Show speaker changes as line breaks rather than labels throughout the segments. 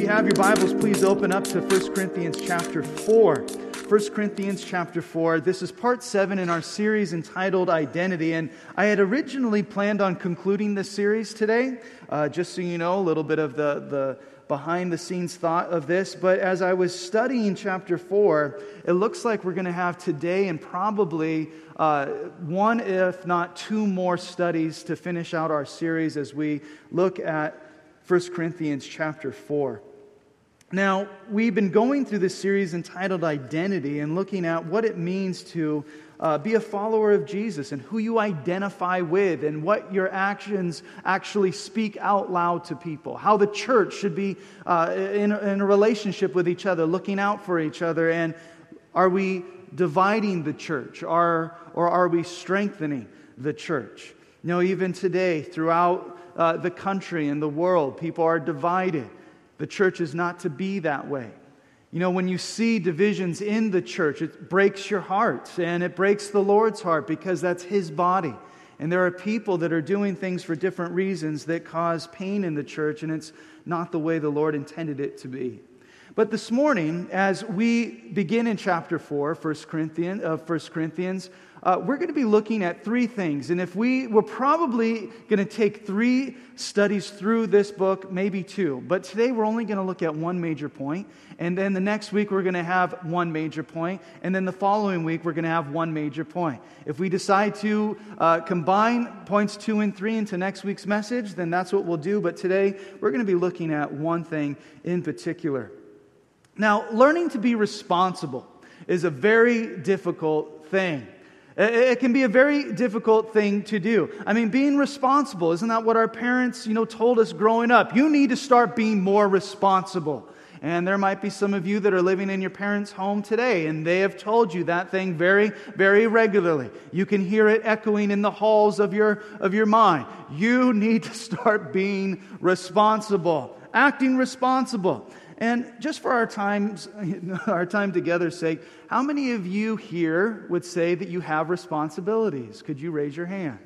you have your Bibles, please open up to 1 Corinthians chapter 4. 1 Corinthians chapter 4. This is part 7 in our series entitled Identity. And I had originally planned on concluding this series today, uh, just so you know a little bit of the, the behind the scenes thought of this. But as I was studying chapter 4, it looks like we're going to have today and probably uh, one, if not two more studies to finish out our series as we look at 1 Corinthians chapter 4. Now, we've been going through this series entitled Identity and looking at what it means to uh, be a follower of Jesus and who you identify with and what your actions actually speak out loud to people. How the church should be uh, in, in a relationship with each other, looking out for each other. And are we dividing the church or, or are we strengthening the church? You know, even today, throughout uh, the country and the world, people are divided. The church is not to be that way. You know, when you see divisions in the church, it breaks your heart and it breaks the Lord's heart because that's His body. And there are people that are doing things for different reasons that cause pain in the church, and it's not the way the Lord intended it to be. But this morning, as we begin in chapter 4, 1 Corinthians, uh, 1 Corinthians uh, we're going to be looking at three things. And if we, we're probably going to take three studies through this book, maybe two. But today we're only going to look at one major point. And then the next week we're going to have one major point. And then the following week we're going to have one major point. If we decide to uh, combine points two and three into next week's message, then that's what we'll do. But today we're going to be looking at one thing in particular. Now, learning to be responsible is a very difficult thing. It can be a very difficult thing to do. I mean, being responsible, isn't that what our parents, you know, told us growing up? You need to start being more responsible. And there might be some of you that are living in your parents' home today, and they have told you that thing very, very regularly. You can hear it echoing in the halls of your, of your mind. You need to start being responsible, acting responsible. And just for our times, our time together's sake, how many of you here would say that you have responsibilities? Could you raise your hand?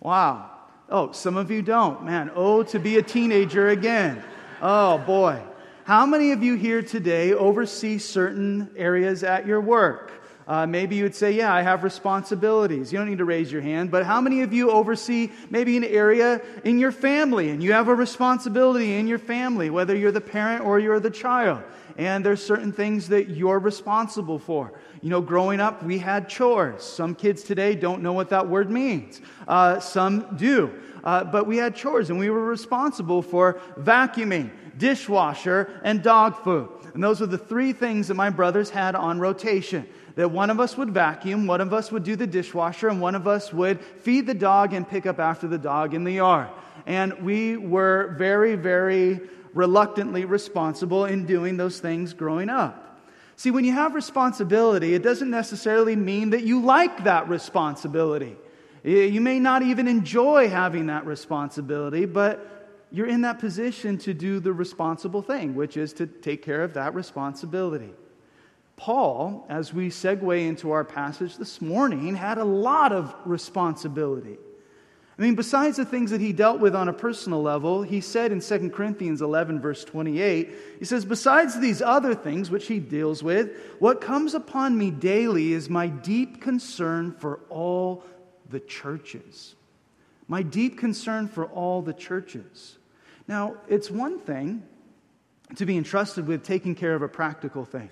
Wow. Oh, some of you don't. Man, oh, to be a teenager again. Oh, boy. How many of you here today oversee certain areas at your work? Uh, maybe you would say, Yeah, I have responsibilities. You don't need to raise your hand, but how many of you oversee maybe an area in your family and you have a responsibility in your family, whether you're the parent or you're the child? And there's certain things that you're responsible for. You know, growing up, we had chores. Some kids today don't know what that word means, uh, some do. Uh, but we had chores and we were responsible for vacuuming, dishwasher, and dog food. And those were the three things that my brothers had on rotation that one of us would vacuum, one of us would do the dishwasher, and one of us would feed the dog and pick up after the dog in the yard. And we were very, very reluctantly responsible in doing those things growing up. See, when you have responsibility, it doesn't necessarily mean that you like that responsibility. You may not even enjoy having that responsibility, but you're in that position to do the responsible thing, which is to take care of that responsibility. Paul, as we segue into our passage this morning, had a lot of responsibility. I mean, besides the things that he dealt with on a personal level, he said in 2 Corinthians 11, verse 28, he says, Besides these other things which he deals with, what comes upon me daily is my deep concern for all the churches. My deep concern for all the churches. Now, it's one thing to be entrusted with taking care of a practical thing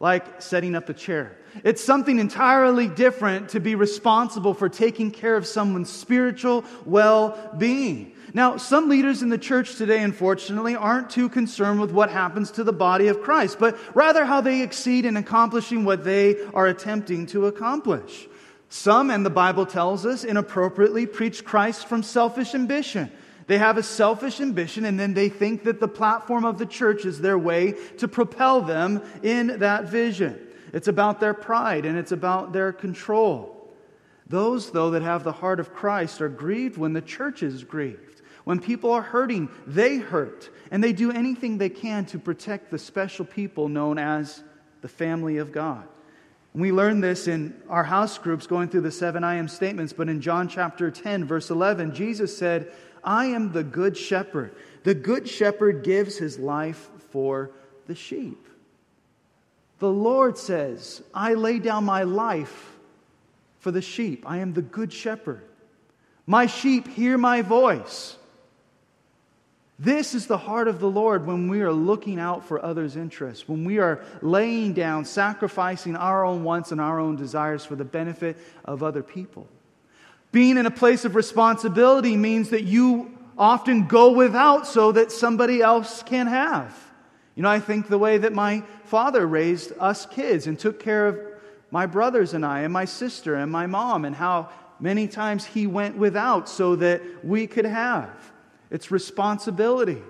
like setting up a chair. It's something entirely different to be responsible for taking care of someone's spiritual well being. Now, some leaders in the church today, unfortunately, aren't too concerned with what happens to the body of Christ, but rather how they exceed in accomplishing what they are attempting to accomplish. Some, and the Bible tells us, inappropriately preach Christ from selfish ambition. They have a selfish ambition, and then they think that the platform of the church is their way to propel them in that vision. It's about their pride and it's about their control. Those, though, that have the heart of Christ are grieved when the church is grieved. When people are hurting, they hurt. And they do anything they can to protect the special people known as the family of God. We learn this in our house groups going through the seven I am statements, but in John chapter 10, verse 11, Jesus said, I am the good shepherd. The good shepherd gives his life for the sheep. The Lord says, I lay down my life for the sheep. I am the good shepherd. My sheep hear my voice. This is the heart of the Lord when we are looking out for others' interests, when we are laying down, sacrificing our own wants and our own desires for the benefit of other people. Being in a place of responsibility means that you often go without so that somebody else can have. You know, I think the way that my father raised us kids and took care of my brothers and I, and my sister and my mom, and how many times he went without so that we could have. It's responsibility.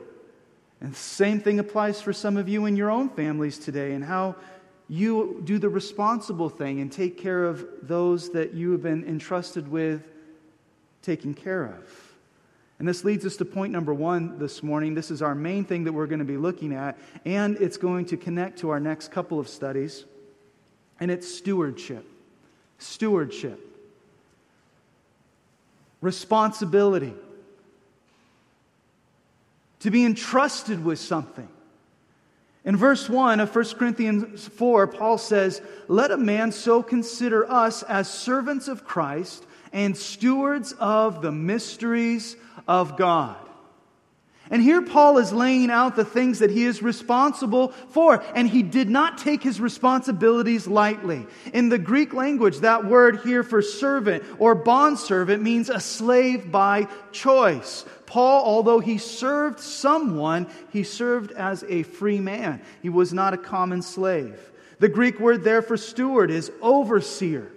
And the same thing applies for some of you in your own families today, and how you do the responsible thing and take care of those that you have been entrusted with taking care of. And this leads us to point number one this morning. This is our main thing that we're going to be looking at, and it's going to connect to our next couple of studies, and it's stewardship. Stewardship. Responsibility. To be entrusted with something. In verse 1 of 1 Corinthians 4, Paul says, Let a man so consider us as servants of Christ and stewards of the mysteries of God. And here Paul is laying out the things that he is responsible for, and he did not take his responsibilities lightly. In the Greek language, that word here for servant or bondservant means a slave by choice. Paul, although he served someone, he served as a free man. He was not a common slave. The Greek word there for steward is overseer.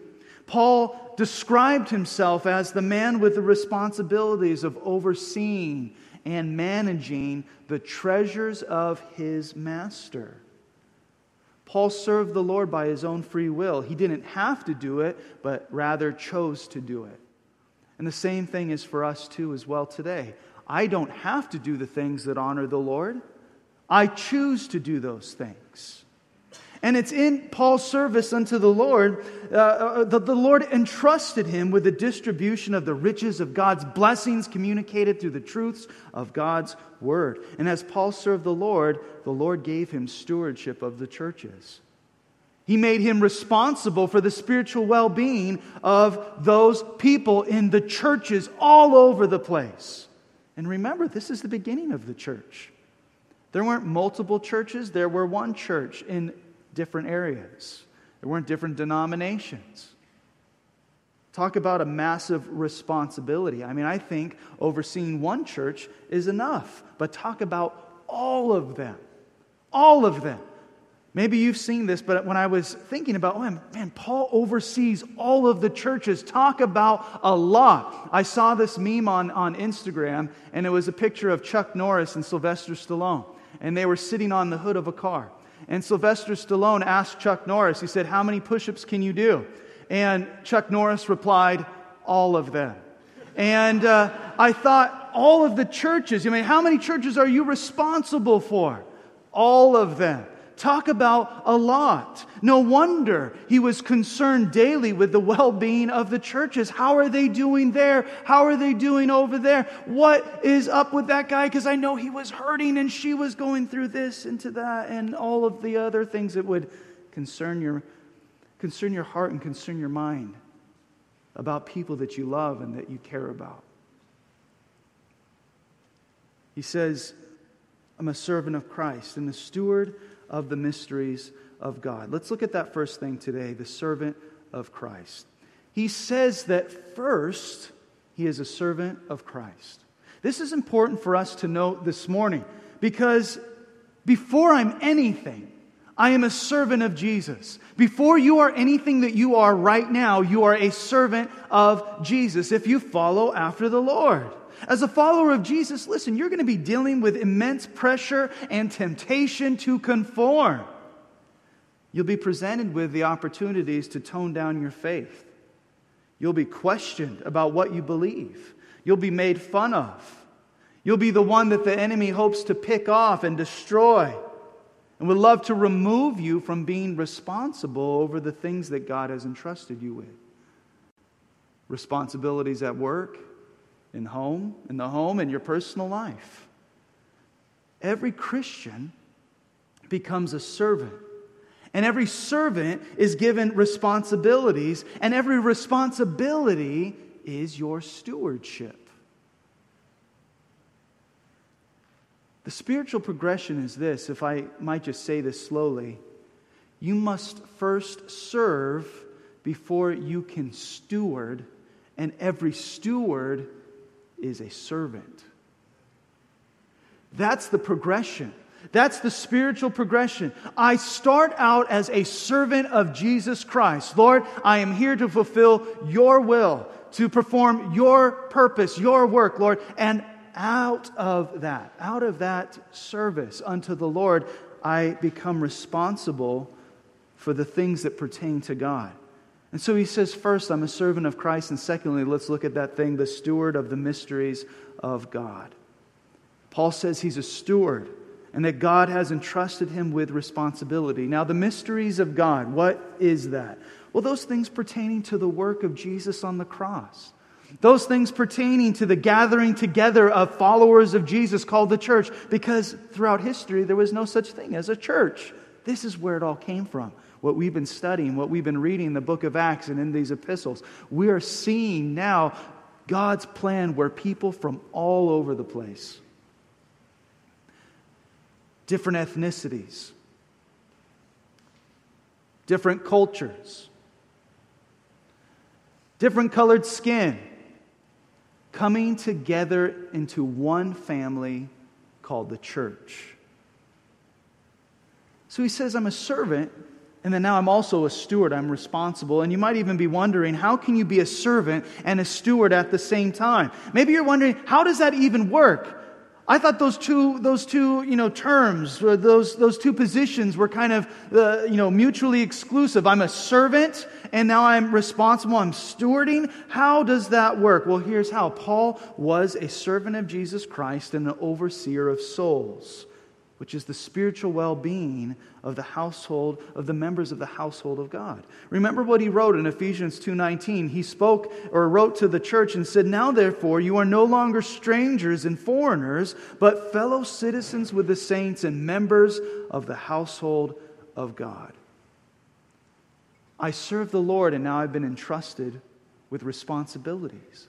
Paul described himself as the man with the responsibilities of overseeing and managing the treasures of his master. Paul served the Lord by his own free will. He didn't have to do it, but rather chose to do it. And the same thing is for us too, as well, today. I don't have to do the things that honor the Lord, I choose to do those things. And it's in Paul's service unto the Lord uh, uh, that the Lord entrusted him with the distribution of the riches of God's blessings communicated through the truths of God's word. And as Paul served the Lord, the Lord gave him stewardship of the churches. He made him responsible for the spiritual well being of those people in the churches all over the place. And remember, this is the beginning of the church. There weren't multiple churches, there were one church in different areas, there weren't different denominations. Talk about a massive responsibility. I mean, I think overseeing one church is enough, but talk about all of them. All of them. Maybe you've seen this, but when I was thinking about, oh, man, Paul oversees all of the churches. Talk about a lot. I saw this meme on, on Instagram, and it was a picture of Chuck Norris and Sylvester Stallone, and they were sitting on the hood of a car. And Sylvester Stallone asked Chuck Norris, he said, How many push ups can you do? And Chuck Norris replied, All of them. And uh, I thought, all of the churches, I mean, how many churches are you responsible for? All of them. Talk about a lot. No wonder he was concerned daily with the well being of the churches. How are they doing there? How are they doing over there? What is up with that guy? Because I know he was hurting and she was going through this and to that and all of the other things that would concern your, concern your heart and concern your mind about people that you love and that you care about. He says, I'm a servant of Christ and the steward of the mysteries of God. Let's look at that first thing today the servant of Christ. He says that first, he is a servant of Christ. This is important for us to note this morning because before I'm anything, I am a servant of Jesus. Before you are anything that you are right now, you are a servant of Jesus if you follow after the Lord. As a follower of Jesus, listen, you're going to be dealing with immense pressure and temptation to conform. You'll be presented with the opportunities to tone down your faith. You'll be questioned about what you believe. You'll be made fun of. You'll be the one that the enemy hopes to pick off and destroy and would love to remove you from being responsible over the things that God has entrusted you with. Responsibilities at work, in home, in the home, in your personal life. Every Christian becomes a servant. And every servant is given responsibilities, and every responsibility is your stewardship. The spiritual progression is this, if I might just say this slowly. You must first serve before you can steward, and every steward is a servant. That's the progression. That's the spiritual progression. I start out as a servant of Jesus Christ. Lord, I am here to fulfill your will, to perform your purpose, your work, Lord. And out of that, out of that service unto the Lord, I become responsible for the things that pertain to God. And so he says, first, I'm a servant of Christ. And secondly, let's look at that thing, the steward of the mysteries of God. Paul says he's a steward and that God has entrusted him with responsibility. Now, the mysteries of God, what is that? Well, those things pertaining to the work of Jesus on the cross. Those things pertaining to the gathering together of followers of Jesus called the church, because throughout history there was no such thing as a church. This is where it all came from. What we've been studying, what we've been reading in the book of Acts and in these epistles. We are seeing now God's plan where people from all over the place different ethnicities, different cultures, different colored skin, coming together into one family called the church. So he says, I'm a servant, and then now I'm also a steward. I'm responsible. And you might even be wondering, how can you be a servant and a steward at the same time? Maybe you're wondering, how does that even work? I thought those two, those two, you know, terms, those, those two positions were kind of, uh, you know, mutually exclusive. I'm a servant, and now I'm responsible. I'm stewarding. How does that work? Well, here's how. Paul was a servant of Jesus Christ and an overseer of souls which is the spiritual well being of the household, of the members of the household of God. Remember what he wrote in Ephesians 2.19. He spoke or wrote to the church and said, Now therefore you are no longer strangers and foreigners, but fellow citizens with the saints and members of the household of God. I serve the Lord and now I've been entrusted with responsibilities.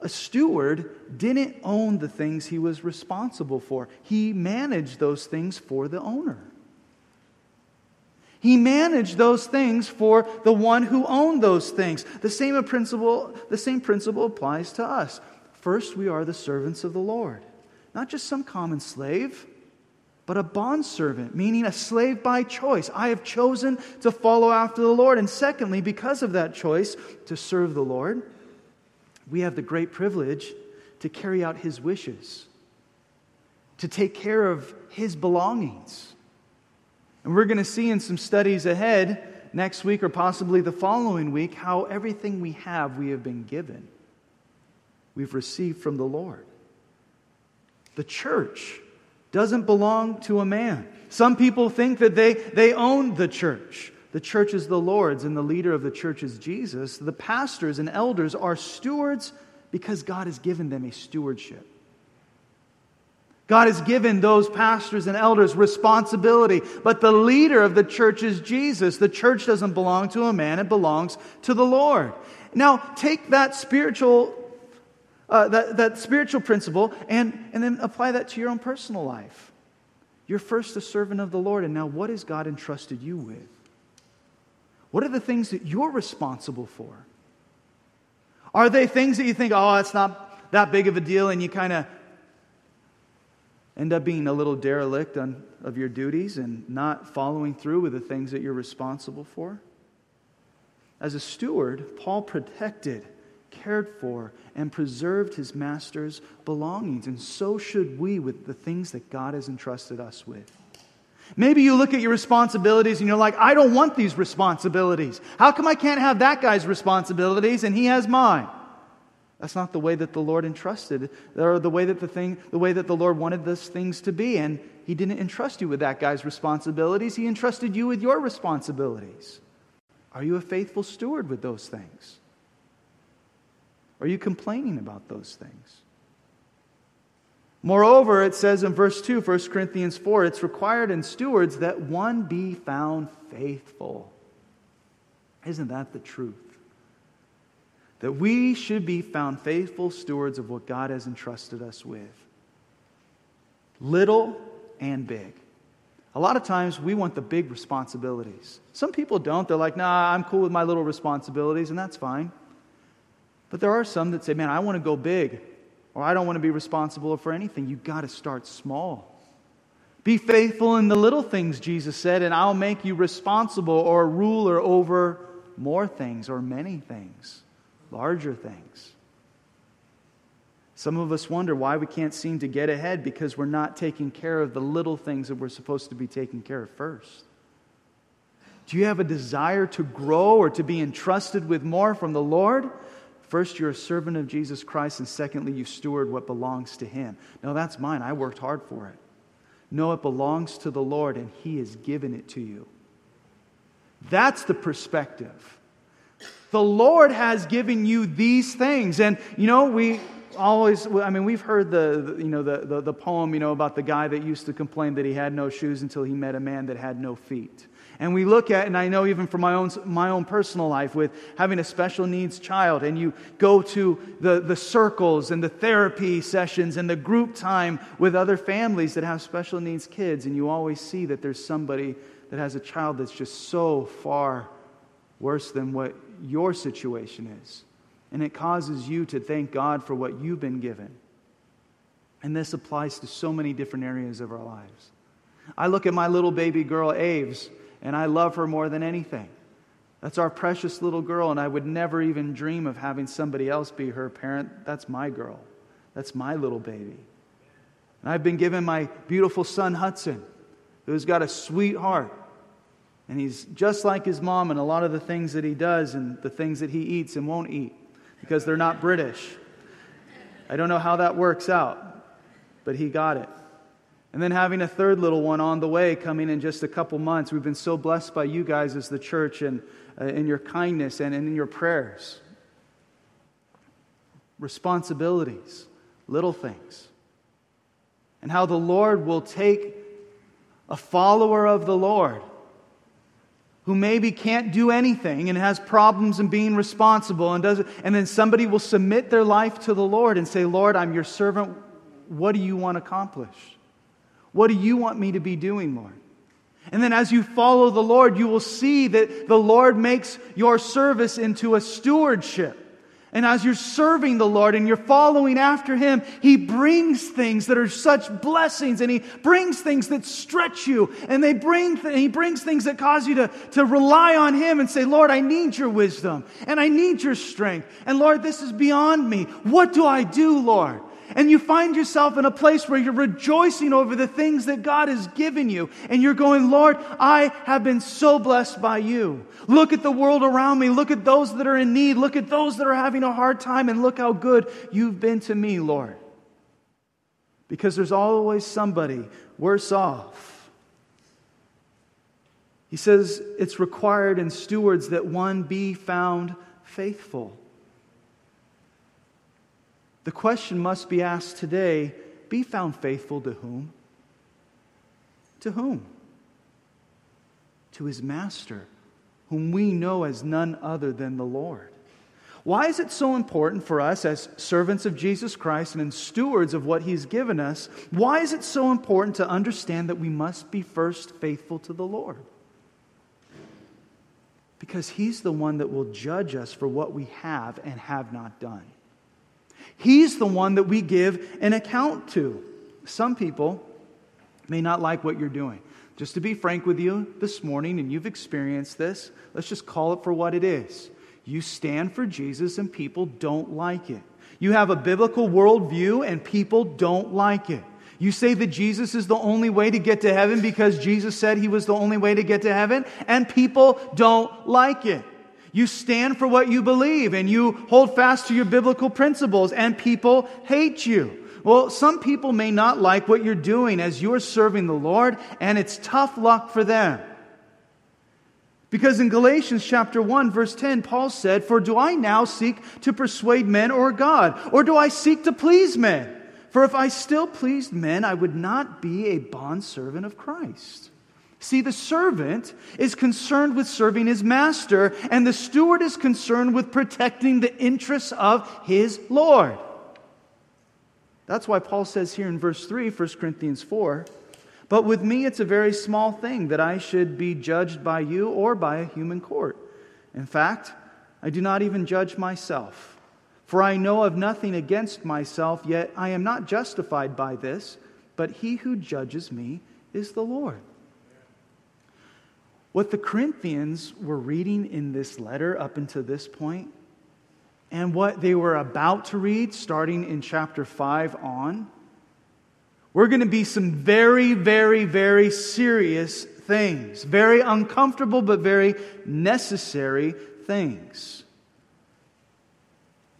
A steward didn't own the things he was responsible for, he managed those things for the owner. He managed those things for the one who owned those things. The same principle, the same principle applies to us. First, we are the servants of the Lord, not just some common slave, but a bondservant, meaning a slave by choice. I have chosen to follow after the Lord. And secondly, because of that choice to serve the Lord, we have the great privilege to carry out His wishes, to take care of His belongings. And we're going to see in some studies ahead, next week or possibly the following week, how everything we have, we have been given. We've received from the Lord. The church doesn't belong to a man. Some people think that they, they own the church. The church is the Lord's, and the leader of the church is Jesus. The pastors and elders are stewards because God has given them a stewardship. God has given those pastors and elders responsibility, but the leader of the church is Jesus. The church doesn't belong to a man, it belongs to the Lord. Now, take that spiritual, uh, that, that spiritual principle and, and then apply that to your own personal life. You're first a servant of the Lord, and now what has God entrusted you with? What are the things that you're responsible for? Are they things that you think, oh, it's not that big of a deal, and you kind of end up being a little derelict on, of your duties and not following through with the things that you're responsible for? As a steward, Paul protected, cared for, and preserved his master's belongings, and so should we with the things that God has entrusted us with. Maybe you look at your responsibilities and you're like, I don't want these responsibilities. How come I can't have that guy's responsibilities and he has mine? That's not the way that the Lord entrusted, or the way that the thing, the way that the Lord wanted those things to be. And He didn't entrust you with that guy's responsibilities. He entrusted you with your responsibilities. Are you a faithful steward with those things? Are you complaining about those things? Moreover, it says in verse 2, 1 Corinthians 4, it's required in stewards that one be found faithful. Isn't that the truth? That we should be found faithful stewards of what God has entrusted us with, little and big. A lot of times we want the big responsibilities. Some people don't. They're like, nah, I'm cool with my little responsibilities, and that's fine. But there are some that say, man, I want to go big, or I don't want to be responsible for anything. You've got to start small. Be faithful in the little things, Jesus said, and I'll make you responsible or ruler over more things or many things, larger things. Some of us wonder why we can't seem to get ahead because we're not taking care of the little things that we're supposed to be taking care of first. Do you have a desire to grow or to be entrusted with more from the Lord? First, you're a servant of Jesus Christ, and secondly, you steward what belongs to Him. No, that's mine. I worked hard for it. No, it belongs to the Lord, and He has given it to you. That's the perspective. The Lord has given you these things. And, you know, we always, I mean, we've heard the, you know, the, the, the poem, you know, about the guy that used to complain that he had no shoes until he met a man that had no feet. And we look at, and I know even from my own, my own personal life with having a special needs child, and you go to the, the circles and the therapy sessions and the group time with other families that have special needs kids, and you always see that there's somebody that has a child that's just so far worse than what your situation is. And it causes you to thank God for what you've been given. And this applies to so many different areas of our lives. I look at my little baby girl, Aves, and I love her more than anything. That's our precious little girl, and I would never even dream of having somebody else be her parent. That's my girl. That's my little baby. And I've been given my beautiful son, Hudson, who's got a sweet heart. And he's just like his mom in a lot of the things that he does and the things that he eats and won't eat because they're not British. I don't know how that works out, but he got it. And then having a third little one on the way coming in just a couple months. We've been so blessed by you guys as the church and uh, in your kindness and in your prayers. Responsibilities, little things. And how the Lord will take a follower of the Lord who maybe can't do anything and has problems in being responsible and does and then somebody will submit their life to the Lord and say, "Lord, I'm your servant. What do you want to accomplish?" What do you want me to be doing, Lord? And then as you follow the Lord, you will see that the Lord makes your service into a stewardship. And as you're serving the Lord and you're following after Him, He brings things that are such blessings and He brings things that stretch you and they bring th- He brings things that cause you to, to rely on Him and say, Lord, I need your wisdom and I need your strength. And Lord, this is beyond me. What do I do, Lord? And you find yourself in a place where you're rejoicing over the things that God has given you, and you're going, Lord, I have been so blessed by you. Look at the world around me. Look at those that are in need. Look at those that are having a hard time, and look how good you've been to me, Lord. Because there's always somebody worse off. He says it's required in stewards that one be found faithful. The question must be asked today be found faithful to whom? To whom? To his master, whom we know as none other than the Lord. Why is it so important for us as servants of Jesus Christ and stewards of what he's given us? Why is it so important to understand that we must be first faithful to the Lord? Because he's the one that will judge us for what we have and have not done. He's the one that we give an account to. Some people may not like what you're doing. Just to be frank with you this morning, and you've experienced this, let's just call it for what it is. You stand for Jesus, and people don't like it. You have a biblical worldview, and people don't like it. You say that Jesus is the only way to get to heaven because Jesus said he was the only way to get to heaven, and people don't like it. You stand for what you believe and you hold fast to your biblical principles, and people hate you. Well, some people may not like what you're doing as you're serving the Lord, and it's tough luck for them. Because in Galatians chapter 1 verse 10 Paul said, "For do I now seek to persuade men or God, or do I seek to please men? For if I still pleased men, I would not be a bondservant of Christ. See, the servant is concerned with serving his master, and the steward is concerned with protecting the interests of his Lord. That's why Paul says here in verse 3, 1 Corinthians 4, but with me it's a very small thing that I should be judged by you or by a human court. In fact, I do not even judge myself. For I know of nothing against myself, yet I am not justified by this, but he who judges me is the Lord. What the Corinthians were reading in this letter up until this point, and what they were about to read starting in chapter 5 on, we're going to be some very, very, very serious things. Very uncomfortable, but very necessary things.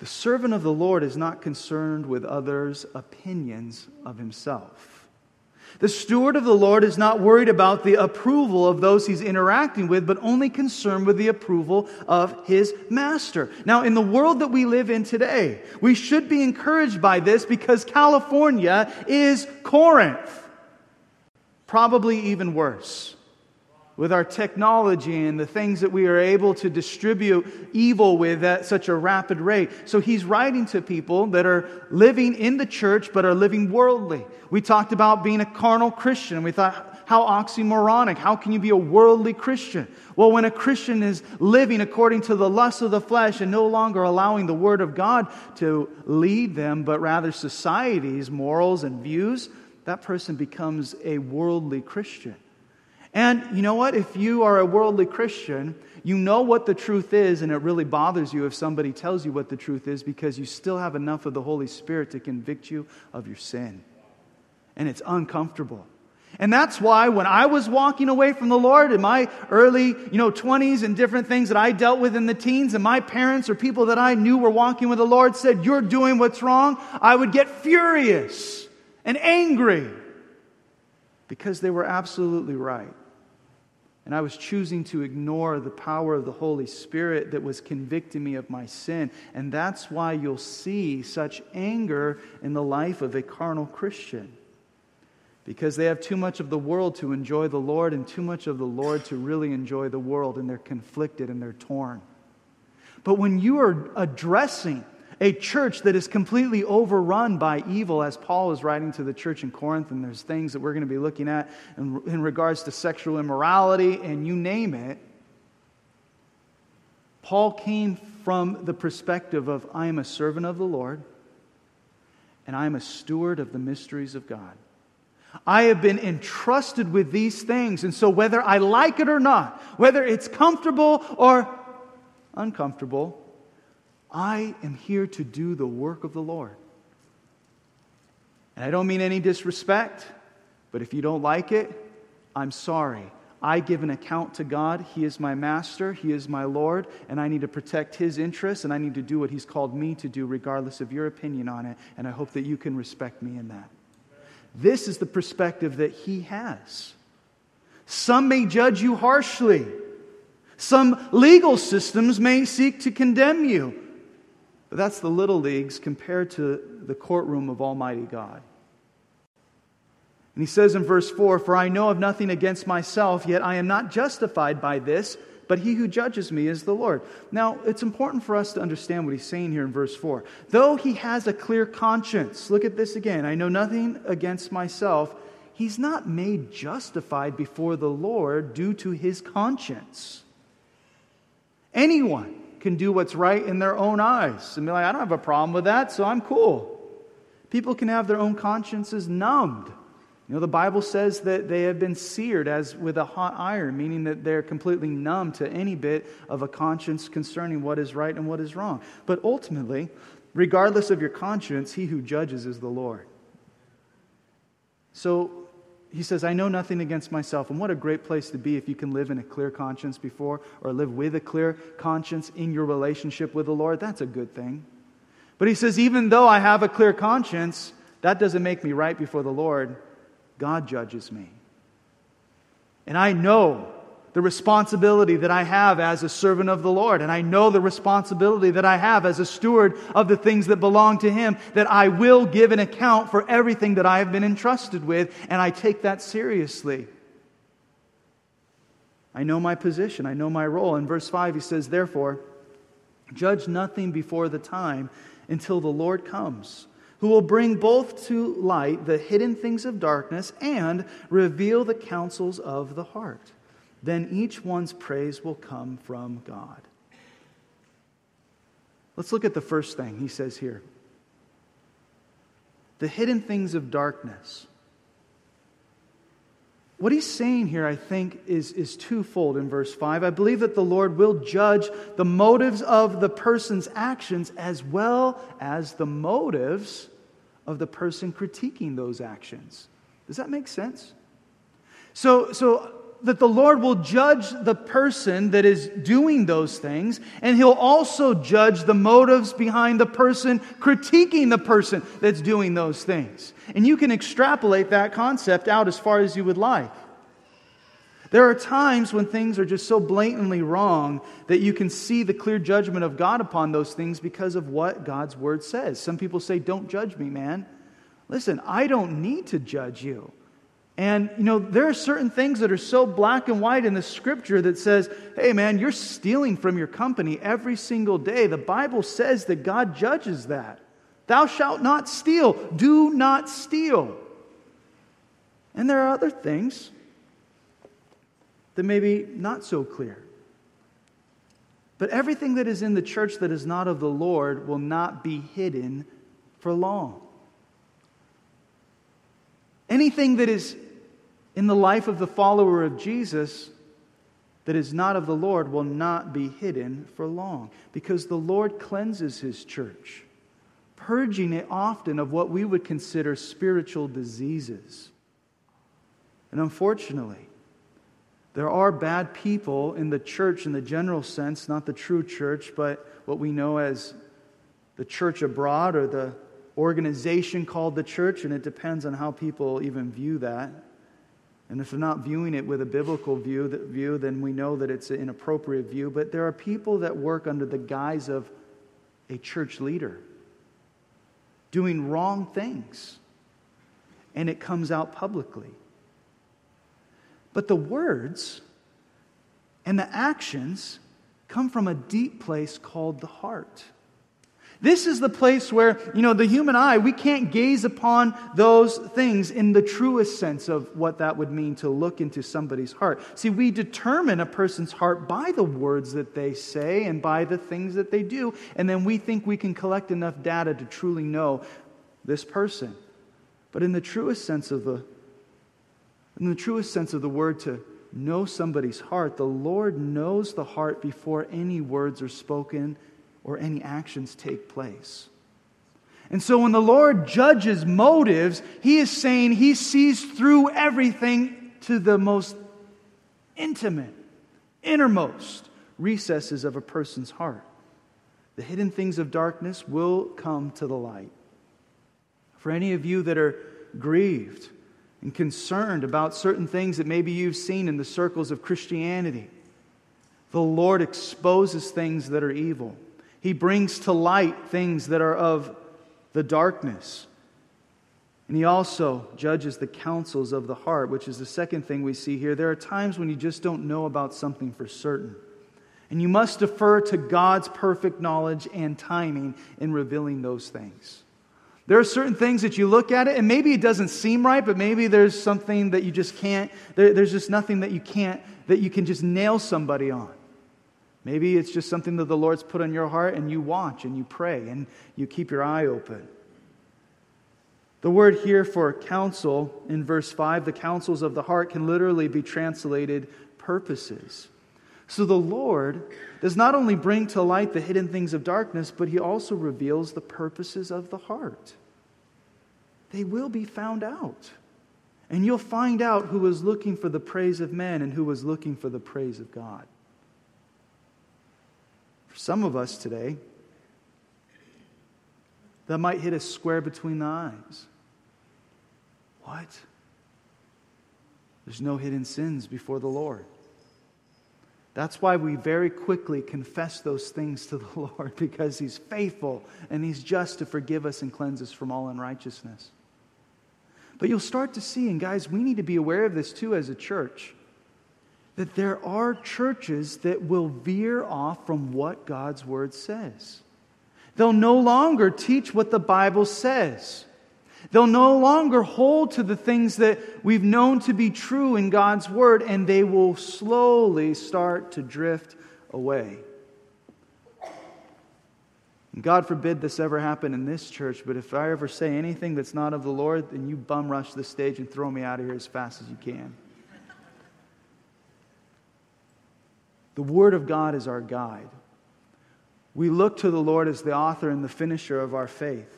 The servant of the Lord is not concerned with others' opinions of himself. The steward of the Lord is not worried about the approval of those he's interacting with, but only concerned with the approval of his master. Now, in the world that we live in today, we should be encouraged by this because California is Corinth. Probably even worse with our technology and the things that we are able to distribute evil with at such a rapid rate. So he's writing to people that are living in the church but are living worldly. We talked about being a carnal Christian. We thought, how oxymoronic. How can you be a worldly Christian? Well, when a Christian is living according to the lust of the flesh and no longer allowing the Word of God to lead them, but rather society's morals and views, that person becomes a worldly Christian. And you know what? If you are a worldly Christian, you know what the truth is, and it really bothers you if somebody tells you what the truth is because you still have enough of the Holy Spirit to convict you of your sin. And it's uncomfortable. And that's why when I was walking away from the Lord in my early, you know, 20s and different things that I dealt with in the teens, and my parents or people that I knew were walking with the Lord said, You're doing what's wrong, I would get furious and angry because they were absolutely right. And I was choosing to ignore the power of the Holy Spirit that was convicting me of my sin. And that's why you'll see such anger in the life of a carnal Christian. Because they have too much of the world to enjoy the Lord and too much of the Lord to really enjoy the world, and they're conflicted and they're torn. But when you are addressing a church that is completely overrun by evil, as Paul is writing to the church in Corinth, and there's things that we're going to be looking at in, in regards to sexual immorality, and you name it. Paul came from the perspective of I am a servant of the Lord, and I am a steward of the mysteries of God. I have been entrusted with these things, and so whether I like it or not, whether it's comfortable or uncomfortable, I am here to do the work of the Lord. And I don't mean any disrespect, but if you don't like it, I'm sorry. I give an account to God. He is my master, He is my Lord, and I need to protect His interests, and I need to do what He's called me to do, regardless of your opinion on it. And I hope that you can respect me in that. This is the perspective that He has. Some may judge you harshly, some legal systems may seek to condemn you. But that's the little leagues compared to the courtroom of Almighty God. And he says in verse 4 For I know of nothing against myself, yet I am not justified by this, but he who judges me is the Lord. Now, it's important for us to understand what he's saying here in verse 4. Though he has a clear conscience, look at this again. I know nothing against myself. He's not made justified before the Lord due to his conscience. Anyone can do what's right in their own eyes and be like, I don't have a problem with that, so I'm cool. People can have their own consciences numbed. You know, the Bible says that they have been seared as with a hot iron, meaning that they're completely numb to any bit of a conscience concerning what is right and what is wrong. But ultimately, regardless of your conscience, he who judges is the Lord. So he says, I know nothing against myself. And what a great place to be if you can live in a clear conscience before or live with a clear conscience in your relationship with the Lord. That's a good thing. But he says, even though I have a clear conscience, that doesn't make me right before the Lord. God judges me. And I know the responsibility that I have as a servant of the Lord, and I know the responsibility that I have as a steward of the things that belong to Him, that I will give an account for everything that I have been entrusted with, and I take that seriously. I know my position, I know my role. In verse 5, he says, Therefore, judge nothing before the time until the Lord comes who will bring both to light the hidden things of darkness and reveal the counsels of the heart then each one's praise will come from God. Let's look at the first thing he says here the hidden things of darkness. What he's saying here, I think, is, is twofold in verse 5. I believe that the Lord will judge the motives of the person's actions as well as the motives of the person critiquing those actions. Does that make sense? So, so that the Lord will judge the person that is doing those things, and He'll also judge the motives behind the person critiquing the person that's doing those things. And you can extrapolate that concept out as far as you would like. There are times when things are just so blatantly wrong that you can see the clear judgment of God upon those things because of what God's word says. Some people say, Don't judge me, man. Listen, I don't need to judge you. And, you know, there are certain things that are so black and white in the scripture that says, hey, man, you're stealing from your company every single day. The Bible says that God judges that. Thou shalt not steal. Do not steal. And there are other things that may be not so clear. But everything that is in the church that is not of the Lord will not be hidden for long. Anything that is in the life of the follower of Jesus that is not of the Lord will not be hidden for long because the Lord cleanses his church, purging it often of what we would consider spiritual diseases. And unfortunately, there are bad people in the church in the general sense, not the true church, but what we know as the church abroad or the organization called the church, and it depends on how people even view that. And if they're not viewing it with a biblical view, view, then we know that it's an inappropriate view. But there are people that work under the guise of a church leader doing wrong things, and it comes out publicly. But the words and the actions come from a deep place called the heart. This is the place where, you know, the human eye, we can't gaze upon those things in the truest sense of what that would mean to look into somebody's heart. See, we determine a person's heart by the words that they say and by the things that they do, and then we think we can collect enough data to truly know this person. But in the truest sense of the in the truest sense of the word to know somebody's heart, the Lord knows the heart before any words are spoken or any actions take place. And so when the Lord judges motives, He is saying He sees through everything to the most intimate, innermost recesses of a person's heart. The hidden things of darkness will come to the light. For any of you that are grieved and concerned about certain things that maybe you've seen in the circles of Christianity, the Lord exposes things that are evil. He brings to light things that are of the darkness. And he also judges the counsels of the heart, which is the second thing we see here. There are times when you just don't know about something for certain. And you must defer to God's perfect knowledge and timing in revealing those things. There are certain things that you look at it, and maybe it doesn't seem right, but maybe there's something that you just can't, there, there's just nothing that you can't, that you can just nail somebody on. Maybe it's just something that the Lord's put on your heart and you watch and you pray and you keep your eye open. The word here for counsel in verse 5, the counsels of the heart, can literally be translated purposes. So the Lord does not only bring to light the hidden things of darkness, but he also reveals the purposes of the heart. They will be found out. And you'll find out who was looking for the praise of men and who was looking for the praise of God. For some of us today, that might hit us square between the eyes. What? There's no hidden sins before the Lord. That's why we very quickly confess those things to the Lord because He's faithful and He's just to forgive us and cleanse us from all unrighteousness. But you'll start to see, and guys, we need to be aware of this too as a church, that there are churches that will veer off from what God's Word says. They'll no longer teach what the Bible says. They'll no longer hold to the things that we've known to be true in God's Word, and they will slowly start to drift away. God forbid this ever happen in this church, but if I ever say anything that's not of the Lord, then you bum rush the stage and throw me out of here as fast as you can. The Word of God is our guide. We look to the Lord as the author and the finisher of our faith.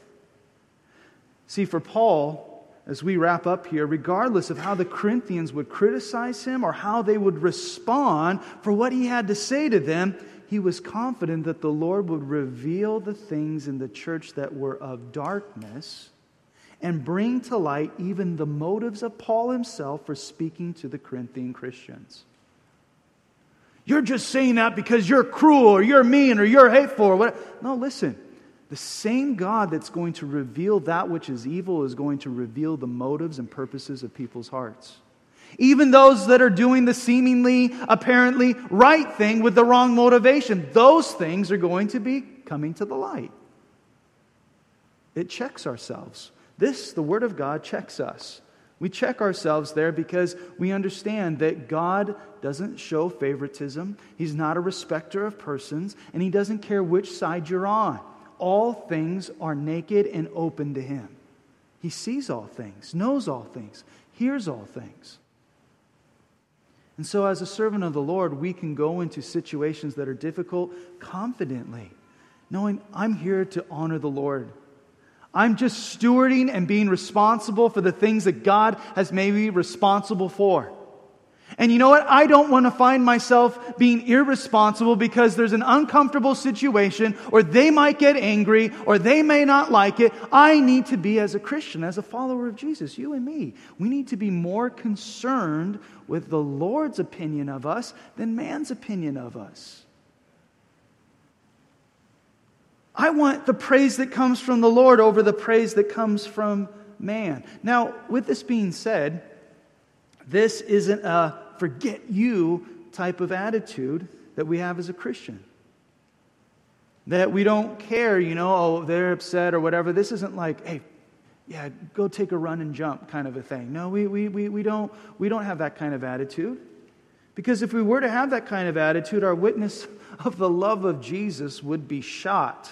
See, for Paul, as we wrap up here, regardless of how the Corinthians would criticize him or how they would respond for what he had to say to them, he was confident that the Lord would reveal the things in the church that were of darkness and bring to light even the motives of Paul himself for speaking to the Corinthian Christians. You're just saying that because you're cruel or you're mean or you're hateful or what. No, listen. The same God that's going to reveal that which is evil is going to reveal the motives and purposes of people's hearts. Even those that are doing the seemingly, apparently right thing with the wrong motivation, those things are going to be coming to the light. It checks ourselves. This, the Word of God, checks us. We check ourselves there because we understand that God doesn't show favoritism. He's not a respecter of persons, and He doesn't care which side you're on all things are naked and open to him. He sees all things, knows all things, hears all things. And so, as a servant of the Lord, we can go into situations that are difficult confidently, knowing I'm here to honor the Lord. I'm just stewarding and being responsible for the things that God has made me responsible for. And you know what? I don't want to find myself being irresponsible because there's an uncomfortable situation or they might get angry or they may not like it. I need to be, as a Christian, as a follower of Jesus, you and me, we need to be more concerned with the Lord's opinion of us than man's opinion of us. I want the praise that comes from the Lord over the praise that comes from man. Now, with this being said, this isn't a forget you type of attitude that we have as a Christian. That we don't care, you know, oh, they're upset or whatever. This isn't like, hey, yeah, go take a run and jump kind of a thing. No, we, we, we, we, don't, we don't have that kind of attitude. Because if we were to have that kind of attitude, our witness of the love of Jesus would be shot.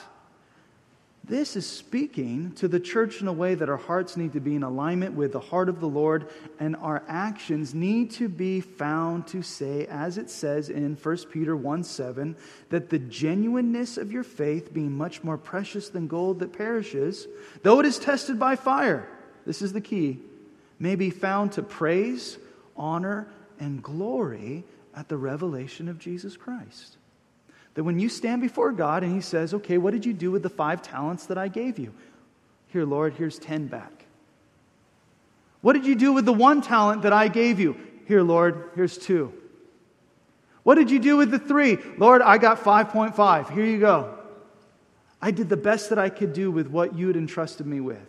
This is speaking to the church in a way that our hearts need to be in alignment with the heart of the Lord, and our actions need to be found to say, as it says in 1 Peter 1 7, that the genuineness of your faith, being much more precious than gold that perishes, though it is tested by fire, this is the key, may be found to praise, honor, and glory at the revelation of Jesus Christ. That when you stand before God and He says, Okay, what did you do with the five talents that I gave you? Here, Lord, here's 10 back. What did you do with the one talent that I gave you? Here, Lord, here's two. What did you do with the three? Lord, I got 5.5. Here you go. I did the best that I could do with what you had entrusted me with.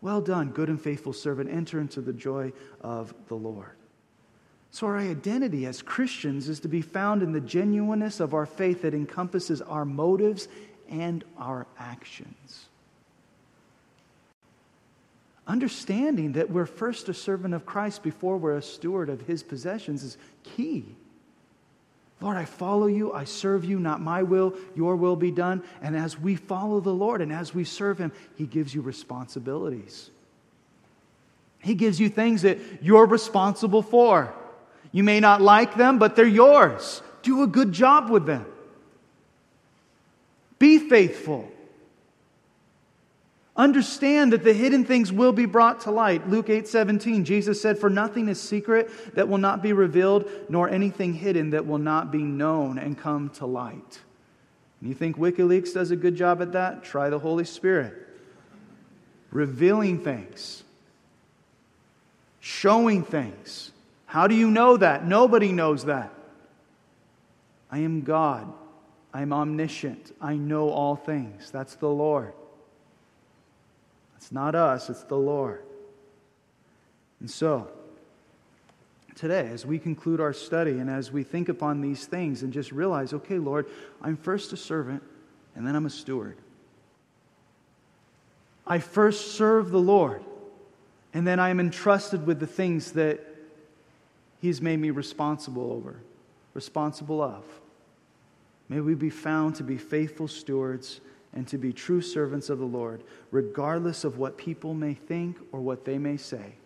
Well done, good and faithful servant. Enter into the joy of the Lord. So, our identity as Christians is to be found in the genuineness of our faith that encompasses our motives and our actions. Understanding that we're first a servant of Christ before we're a steward of his possessions is key. Lord, I follow you, I serve you, not my will, your will be done. And as we follow the Lord and as we serve him, he gives you responsibilities. He gives you things that you're responsible for. You may not like them, but they're yours. Do a good job with them. Be faithful. Understand that the hidden things will be brought to light. Luke 8 17, Jesus said, For nothing is secret that will not be revealed, nor anything hidden that will not be known and come to light. And you think WikiLeaks does a good job at that? Try the Holy Spirit. Revealing things, showing things, how do you know that? Nobody knows that. I am God. I'm omniscient. I know all things. That's the Lord. It's not us, it's the Lord. And so, today, as we conclude our study and as we think upon these things and just realize, okay, Lord, I'm first a servant and then I'm a steward. I first serve the Lord and then I am entrusted with the things that He's made me responsible over, responsible of. May we be found to be faithful stewards and to be true servants of the Lord, regardless of what people may think or what they may say.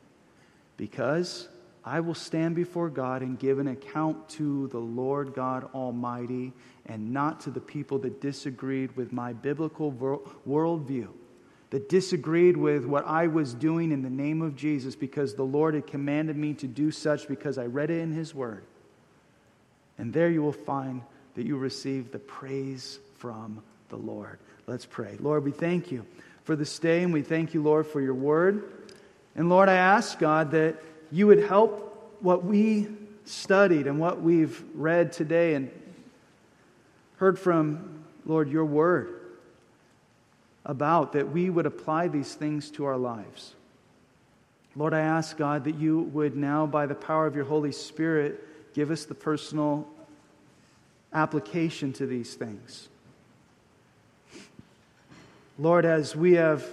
Because I will stand before God and give an account to the Lord God Almighty and not to the people that disagreed with my biblical worldview that disagreed with what I was doing in the name of Jesus because the Lord had commanded me to do such because I read it in His Word. And there you will find that you receive the praise from the Lord. Let's pray. Lord, we thank you for this day, and we thank you, Lord, for your Word. And Lord, I ask, God, that you would help what we studied and what we've read today and heard from, Lord, your Word about, that we would apply these things to our lives. Lord, I ask, God, that you would now, by the power of your Holy Spirit, give us the personal application to these things. Lord, as we have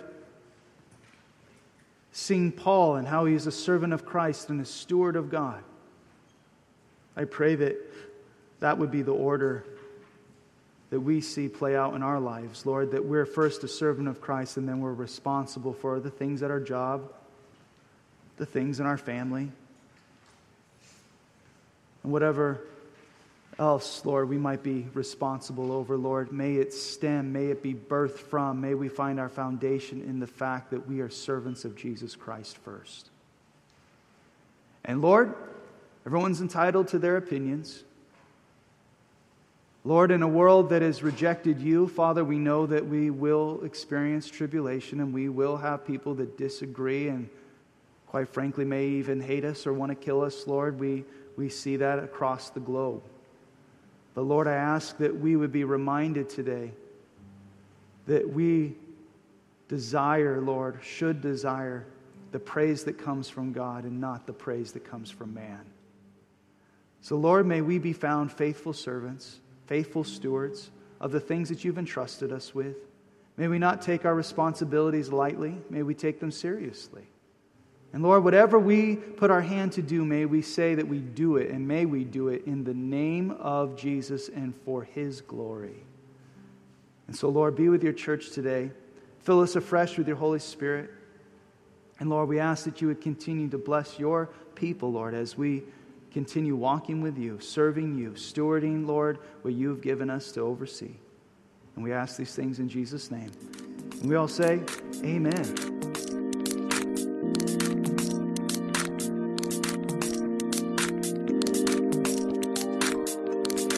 seen Paul and how he is a servant of Christ and a steward of God, I pray that that would be the order that we see play out in our lives, Lord, that we're first a servant of Christ and then we're responsible for the things at our job, the things in our family, and whatever else, Lord, we might be responsible over, Lord. May it stem, may it be birthed from, may we find our foundation in the fact that we are servants of Jesus Christ first. And Lord, everyone's entitled to their opinions. Lord, in a world that has rejected you, Father, we know that we will experience tribulation and we will have people that disagree and, quite frankly, may even hate us or want to kill us, Lord. We, we see that across the globe. But Lord, I ask that we would be reminded today that we desire, Lord, should desire the praise that comes from God and not the praise that comes from man. So, Lord, may we be found faithful servants faithful stewards of the things that you've entrusted us with. May we not take our responsibilities lightly. May we take them seriously. And Lord, whatever we put our hand to do, may we say that we do it, and may we do it in the name of Jesus and for his glory. And so, Lord, be with your church today. Fill us afresh with your Holy Spirit. And Lord, we ask that you would continue to bless your people, Lord, as we continue walking with you, serving you, stewarding, Lord, what you've given us to oversee. And we ask these things in Jesus' name. And we all say, Amen.